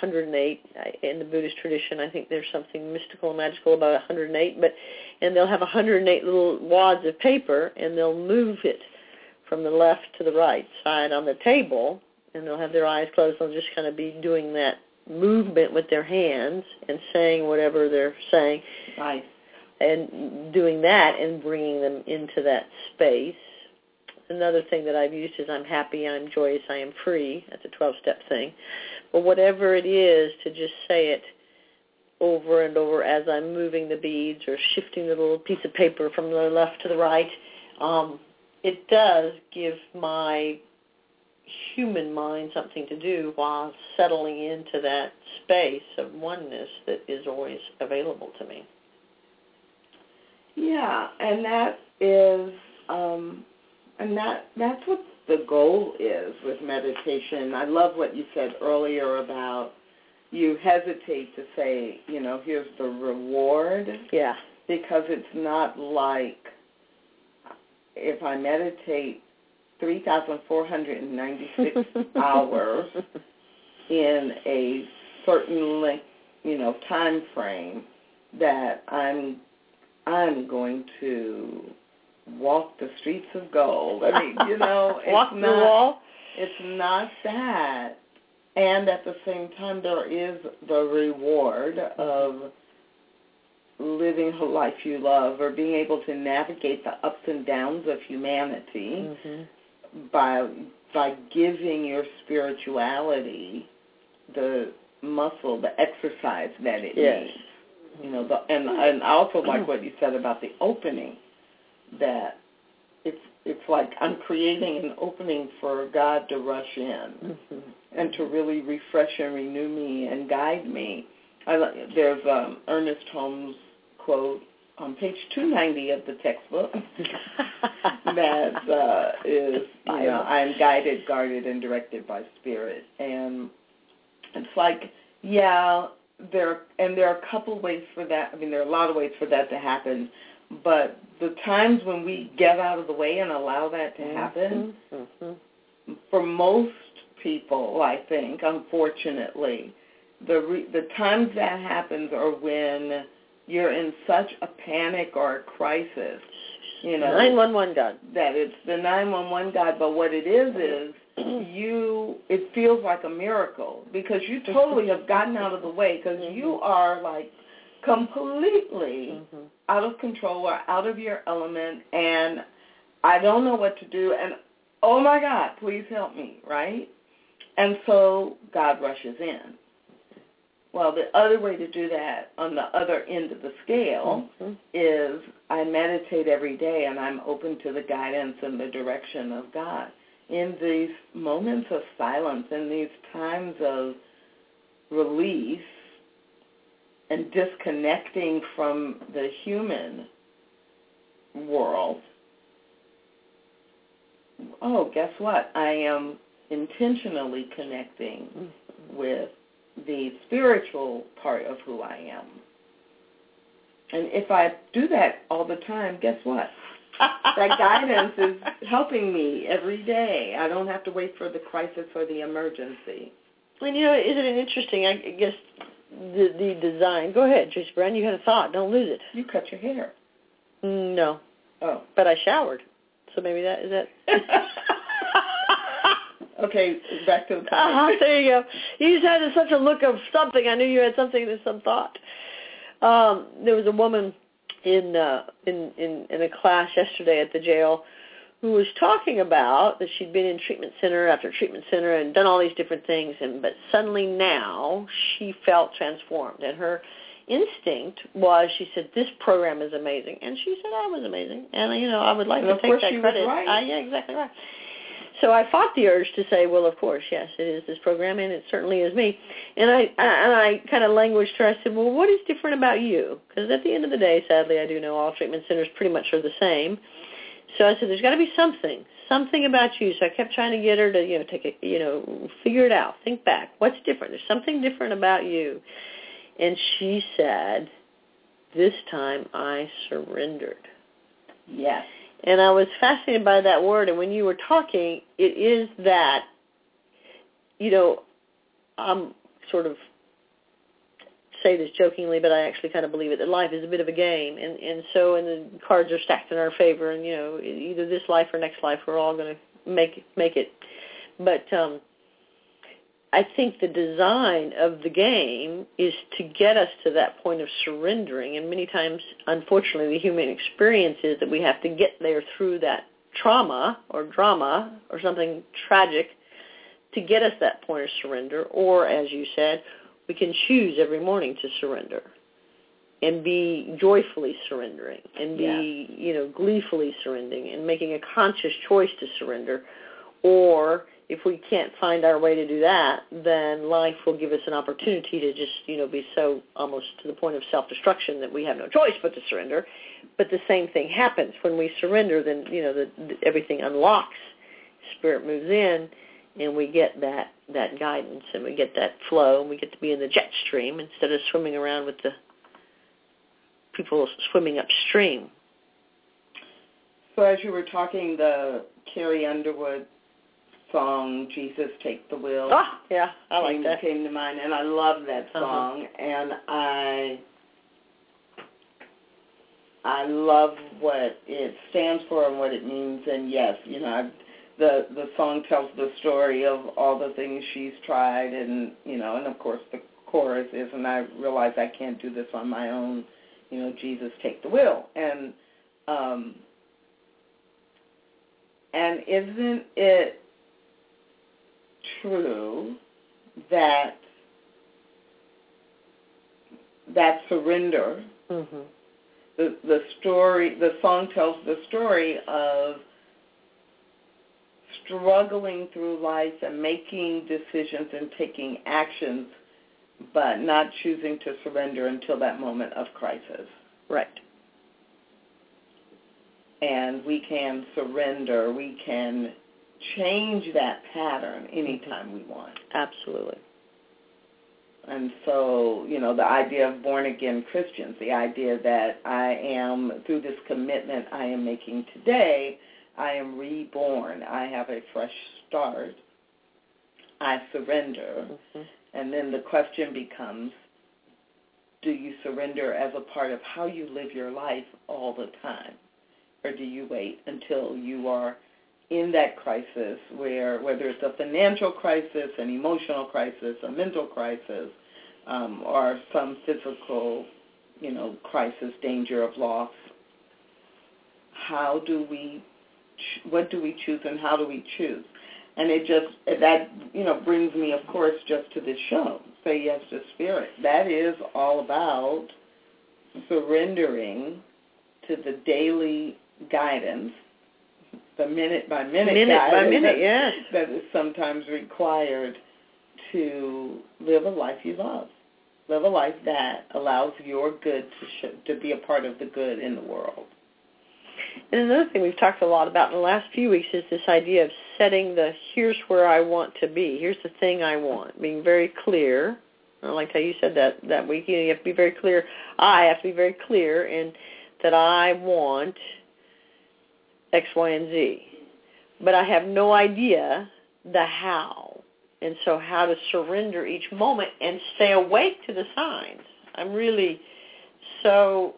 108 in the Buddhist tradition. I think there's something mystical and magical about 108, but and they'll have 108 little wads of paper and they'll move it from the left to the right side on the table, and they'll have their eyes closed. They'll just kind of be doing that movement with their hands and saying whatever they're saying, Nice. and doing that and bringing them into that space. Another thing that I've used is I'm happy, I'm joyous, I am free. That's a 12-step thing. But whatever it is, to just say it over and over as I'm moving the beads or shifting the little piece of paper from the left to the right, um, it does give my human mind something to do while settling into that space of oneness that is always available to me. Yeah, and that is, um, and that that's what the goal is with meditation. I love what you said earlier about you hesitate to say, you know, here's the reward Yeah. because it's not like if I meditate 3,496 hours in a certain length, you know, time frame that I'm I'm going to walk the streets of gold. I mean, you know, it's Walk not the wall. it's not that. And at the same time there is the reward of living a life you love or being able to navigate the ups and downs of humanity hmm by by giving your spirituality the muscle, the exercise that it Yes. needs. You know, the, and and I also like what you said about the opening. That it's it's like I'm creating an opening for God to rush in hmm and to really refresh and renew me and guide me. I there's um, Ernest Holmes quote on page 290 of the textbook that uh, is, you know, I'm guided, guarded, and directed by spirit. And it's like, yeah, there and there are a couple ways for that. I mean, there are a lot of ways for that to happen. But the times when we get out of the way and allow that to happen, hmm for most people, I think, unfortunately, the re- the times that happens are when you're in such a panic or a crisis, you know, Nine one one God. that it's the 911 God, but what it is is you it feels like a miracle because you totally have gotten out of the way because you are like completely Mhm. out of control or out of your element and I don't know what to do and oh my God, please help me, right? And so God rushes in. Well, the other way to do that on the other end of the scale Mhm. is I meditate every day and I'm open to the guidance and the direction of God. In these moments of silence, in these times of release, and disconnecting from the human world, oh, guess what? I am intentionally connecting Mm-hmm. with the spiritual part of who I am. And if I do that all the time, guess what? That guidance is helping me every day. I don't have to wait for the crisis or the emergency. And you know, isn't it interesting? I guess the the design. Go ahead, Tracy Brown. You had a thought. Don't lose it. You cut your hair. No, Oh. but I showered, so maybe that is that. okay, back to the point. uh-huh, there you go. You just had such a look of something. I knew you had something. There's some thought. Um, there was a woman in uh, in in in a class yesterday at the jail who was talking about that she'd been in treatment center after treatment center and done all these different things and but suddenly now she felt transformed. And her instinct was she said this program is amazing. And she said I was amazing. And you know I would like And to of take course that she was credit. right. I, yeah exactly right. So I fought the urge to say well of course yes it is this program and it certainly is me. And I, I and I kind of languaged her. I said well what is different about you? Because at the end of the day sadly I do know all treatment centers pretty much are the same so I said, "There's got to be something, something about you." So I kept trying to get her to, you know, take it, you know, figure it out, think back. What's different? There's something different about you. And she said, "This time I surrendered." Yes. And I was fascinated by that word. And when you were talking, it is that, you know, I'm sort of say this jokingly, but I actually kind of believe it that life is a bit of a game, and and so and the cards are stacked in our favor, and you know either this life or next life we're all going to make make it. But um, I think the design of the game is to get us to that point of surrendering, and many times, unfortunately, the human experience is that we have to get there through that trauma or drama or something tragic to get us that point of surrender, or as you said we can choose every morning to surrender and be joyfully surrendering and be Yeah. you know gleefully surrendering and making a conscious choice to surrender. Or if we can't find our way to do that then life will give us an opportunity to just you know be so almost to the point of self-destruction that we have no choice but to surrender. But the same thing happens. When we surrender then you know the, the, everything unlocks. Spirit moves in and we get that that guidance and we get that flow and we get to be in the jet stream instead of swimming around with the people swimming upstream. So as you were talking, the Carrie Underwood song "Jesus Take the Wheel" Ah, yeah, I like came, that. came to mind, and I love that Uh-huh. song, and I I love what it stands for and what it means. And yes, you know, I, the the song tells the story of all the things she's tried, and you know, and of course the chorus is, and I realize I can't do this on my own. You know, Jesus take the wheel, and um, and isn't it true that that surrender hmm the the story the song tells the story of struggling through life and making decisions and taking actions but not choosing to surrender until that moment of crisis Right. and we can surrender we can change that pattern anytime we want Absolutely. And so, you know, the idea of born again Christians, the idea that I am, through this commitment I am making today, I am reborn. I have a fresh start. I surrender. hmm And then the question becomes do you surrender as a part of how you live your life all the time? Or do you wait until you are in that crisis where whether it's a financial crisis, an emotional crisis, a mental crisis, um, or some physical, you know, crisis, danger of loss, how do we, what do we choose and how do we choose? And it just, that, you know, brings me, of course, just to this show, Say Yes to Spirit. That is all about surrendering to the daily guidance, the minute by minute, Minute by guidance minute, that- yes. that is sometimes required to live a life you love. live a life that allows your good to sh- to be a part of the good in the world. And another thing we've talked a lot about in the last few weeks is this idea of setting the here's where I want to be. Here's the thing I want. Being very clear. I like how you said that that week. You, know, you have to be very clear. I have to be very clear in that I want X, Y, and Z. But I have no idea the how. And so how to surrender each moment and stay awake to the signs. I'm really so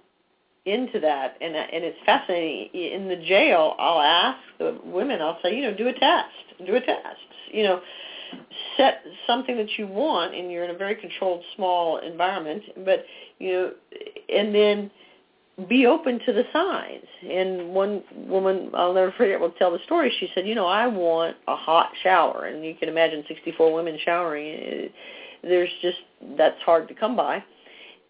into that. And uh, and it's fascinating. In the jail I'll ask the women I'll say you know do a test do a test you know. Set something that you want and you're in a very controlled small environment but you know and then be open to the signs. And one woman I'll never forget will tell the story. She said you know I want a hot shower. And you can imagine 64 women showering. Uh, there's just that's hard to come by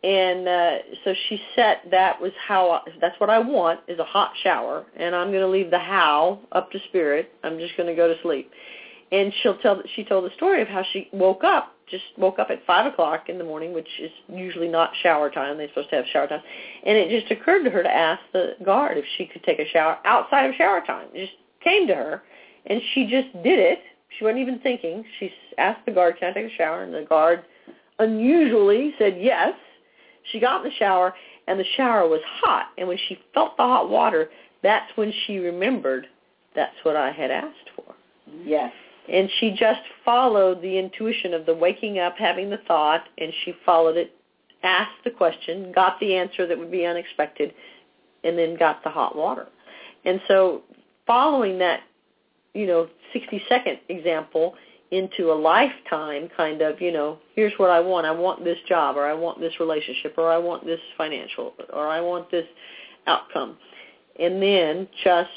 and uh, so she set that was how I, that's what I want is a hot shower, and I'm going to leave the how up to spirit. I'm just going to go to sleep. And she'll tell she told the story of how she woke up, just woke up at five o'clock in the morning, which is usually not shower time. They're supposed to have shower time, and it just occurred to her to ask the guard if she could take a shower outside of shower time. It just came to her, and she just did it. She wasn't even thinking. She asked the guard, "Can I take a shower?" And the guard unusually said yes she got in the shower, and the shower was hot. And when she felt the hot water, that's when she remembered that's what I had asked for. Yes. And she just followed the intuition of the waking up, having the thought, and she followed it, asked the question, got the answer that would be unexpected, and then got the hot water. And so following that, you know, 60 second example into a lifetime kind of, you know, here's what I want. I want this job or I want this relationship or I want this financial or I want this outcome. And then just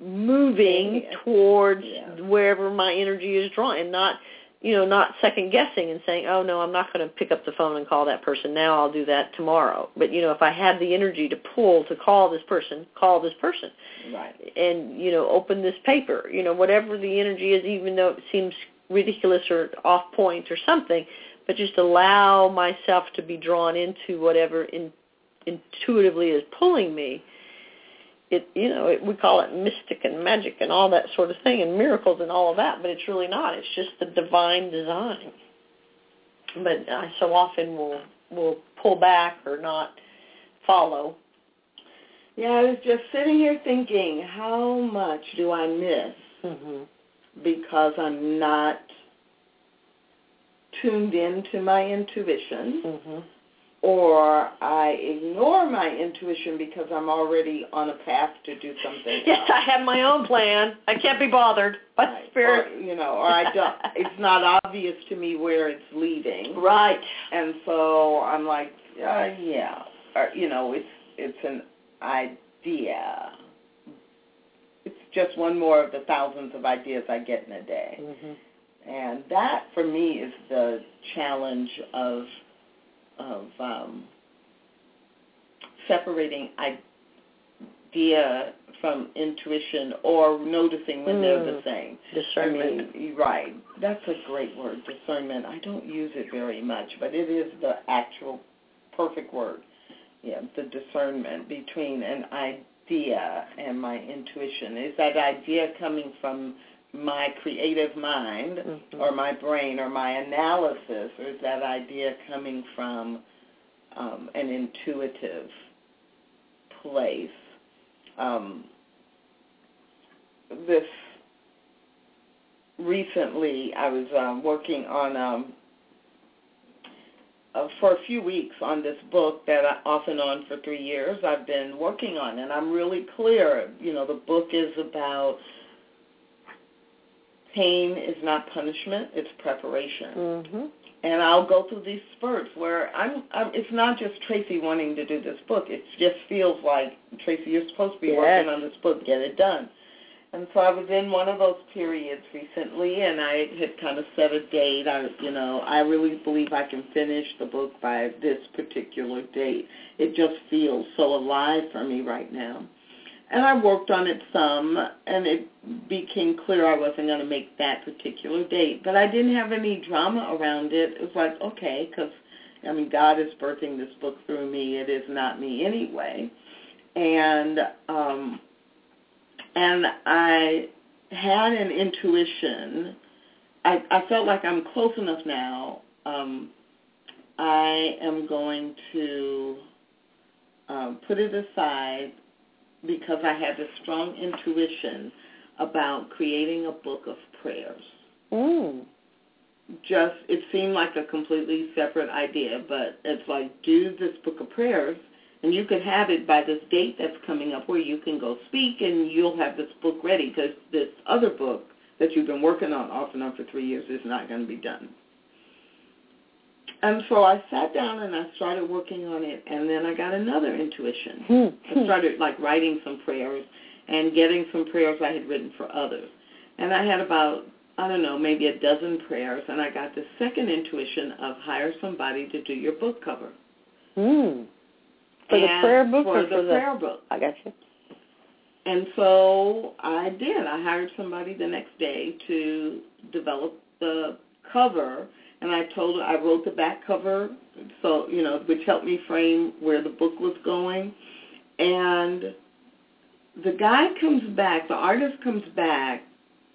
moving yeah. towards yeah. wherever my energy is drawn and not you know, not second guessing and saying, "Oh no, I'm not going to pick up the phone and call that person now. I'll do that tomorrow." But you know, if I had the energy to pull to call this person, call this person, right? And you know, open this paper. You know, whatever the energy is, even though it seems ridiculous or off point or something, but just allow myself to be drawn into whatever in, intuitively is pulling me it you know it, we call it mystic and magic and all that sort of thing and miracles and all of that but it's really not. It's just the divine design. But i so often will will pull back or not follow. Yeah i was just sitting here thinking how much do i miss mm-hmm. because i'm not tuned into my intuition? Mm-hmm or I ignore my intuition because I'm already on a path to do something. Yes, else. I have my own plan. I can't be bothered by right. spirit. Or, you know, or I don't. it's not obvious to me where it's leading. Right. And so I'm like, uh, yeah, or, you know, it's it's an idea. It's just one more of the thousands of ideas I get in a day. Mm-hmm. And that, for me, is the challenge of of um, separating idea from intuition or noticing when mm. they're the same. Discernment. I mean, right. That's a great word, discernment. I don't use it very much, but it is the actual perfect word. Yeah, the discernment between an idea and my intuition. Is that idea coming from my creative mind mm-hmm. or my brain or my analysis, or is that idea coming from um, an intuitive place? Um, this recently, I was um, working on um, uh, for a few weeks on this book that I, off and on for three years I've been working on, and I'm really clear. You know, the book is about pain is not punishment; it's preparation. Mm-hmm. And I'll go through these spurts where I'm, I'm. It's not just Tracy wanting to do this book. It just feels like Tracy, you're supposed to be yes. working on this book. Get it done. And so I was in one of those periods recently, and I had kind of set a date. I, you know, I really believe I can finish the book by this particular date. It just feels so alive for me right now and I worked on it some, and it became clear I wasn't going to make that particular date. But I didn't have any drama around it. It was like, okay, because I mean, God is birthing this book through me. It is not me anyway. And um, and I had an intuition. I, I felt like I'm close enough now. Um, I am going to um, put it aside because I had a strong intuition about creating a book of prayers. Mm. Just it seemed like a completely separate idea, but it's like do this book of prayers and you could have it by this date that's coming up where you can go speak and you'll have this book ready because this other book that you've been working on off and on for three years is not going to be done. And so I sat down and I started working on it, and then I got another intuition. Hmm. I started like writing some prayers and getting some prayers I had written for others. And I had about, I don't know, maybe a dozen prayers, and I got the second intuition of hire somebody to do your book cover. Hmm. For the And prayer book for or the for the prayer book. I got you. And so I did. I hired somebody the next day to develop the cover, and I told her I wrote the back cover, so you know, which helped me frame where the book was going. And the guy comes back, the artist comes back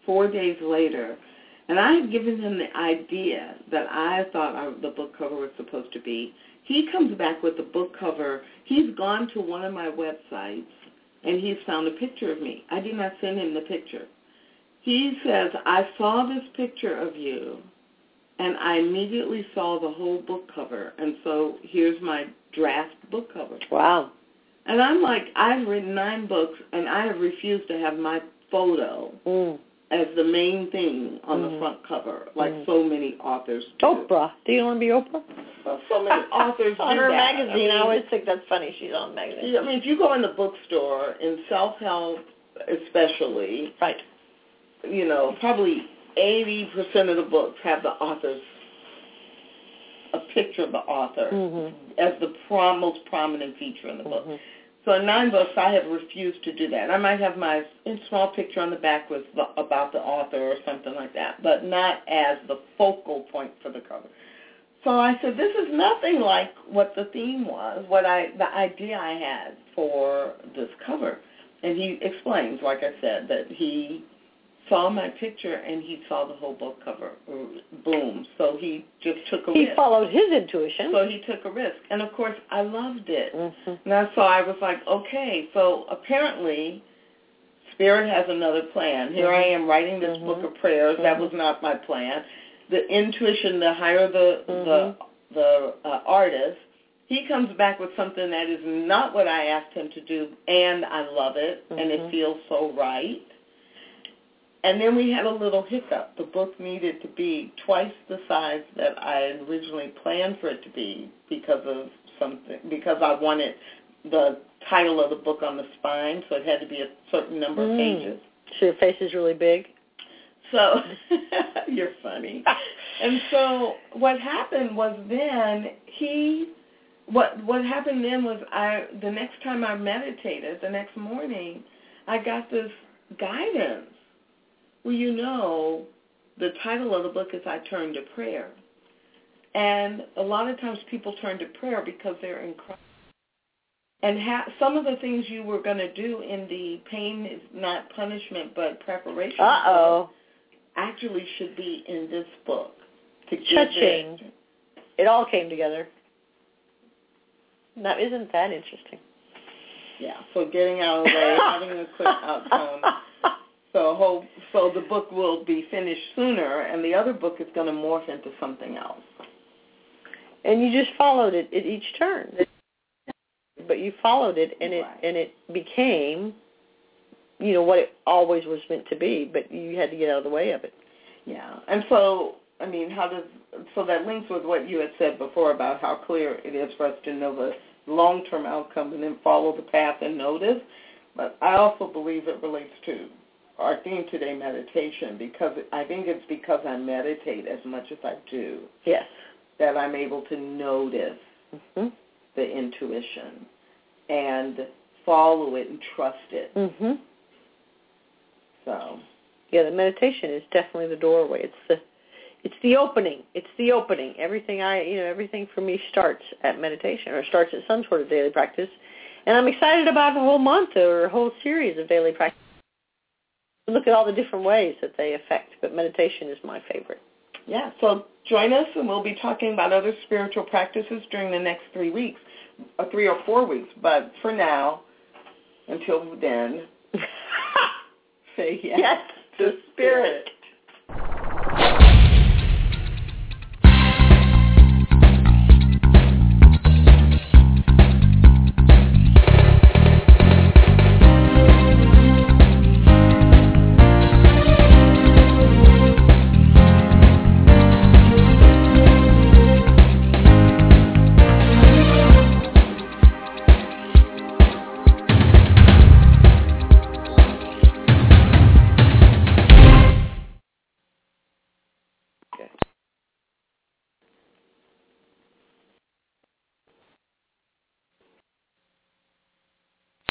four days later, and I had given him the idea that I thought the book cover was supposed to be. He comes back with the book cover. He's gone to one of my websites and he's found a picture of me. I did not send him the picture. He says, I saw this picture of you, and I immediately saw the whole book cover, and so here's my draft book cover. Wow. And I'm like, I've written nine books, and I have refused to have my photo Mm. as the main thing on Mm. the front cover, like Mm. so many authors do. Oprah. Do you want to be Oprah? Well, so many authors on her that. magazine. I mean, I always think that's funny. She's on the magazine. I mean, if you go in the bookstore, in self-help especially, Right. you know, probably 80% of the books have the author's, a picture of the author Mhm. as the prom, most prominent feature in the book. Mhm. So in nine books, I have refused to do that. I might have my small picture on the back with the, about the author or something like that, but not as the focal point for the cover. So I said, this is nothing like what the theme was, what I the idea I had for this cover. And he explains, like I said, that he saw my picture and he saw the whole book cover. Boom. So he just took a He risk. He followed his intuition. So he took a risk. And of course, I loved it. Mhm. And so I was like, okay, so apparently Spirit has another plan. Here I am writing this Mhm. book of prayers. That was not my plan. The intuition to hire the the the uh, artist, he comes back with something that is not what I asked him to do, and I love it, and it Mhm. feels so right. And then we had a little hiccup. The book needed to be twice the size that I had originally planned for it to be because of something because I wanted the title of the book on the spine, so it had to be a certain number of Mm. pages. So your face is really big. So you're funny. And so what happened was then he what what happened then was I the next time I meditated, the next morning, I got this guidance. Well, you know, the title of the book is I Turn to Prayer. And a lot of times people turn to prayer because they're in Christ. And ha- some of the things you were going to do in the pain is not punishment but preparation. Uh oh. Actually, should be in this book. To Cha-ching. it- It all came together. Now, isn't that interesting? Yeah. So getting out of the way, having a quick outcome. So hope so the book will be finished sooner, and the other book is going to morph into something else. and you just followed it at each turn. But you followed it, and it Right. and it became, you know, what it always was meant to be. But you had to get out of the way of it. Yeah. And so, I mean, how does so that links with what you had said before about how clear it is for us to know the long-term outcome and then follow the path and notice. But I also believe it relates to our theme today, meditation, because I think it's because I meditate as much as I do Yes. that I'm able to notice hmm the intuition and follow it and trust it. hmm So, Yeah, the meditation is definitely the doorway. It's the it's the opening. It's the opening. Everything I, you know, everything for me starts at meditation or starts at some sort of daily practice. And I'm excited about the whole month or a whole series of daily practice. Look at all the different ways that they affect, but meditation is my favorite. Yeah, so join us and we'll be talking about other spiritual practices during the next three weeks, or uh, three or four weeks. But for now, until then, say yes, yes to spirit.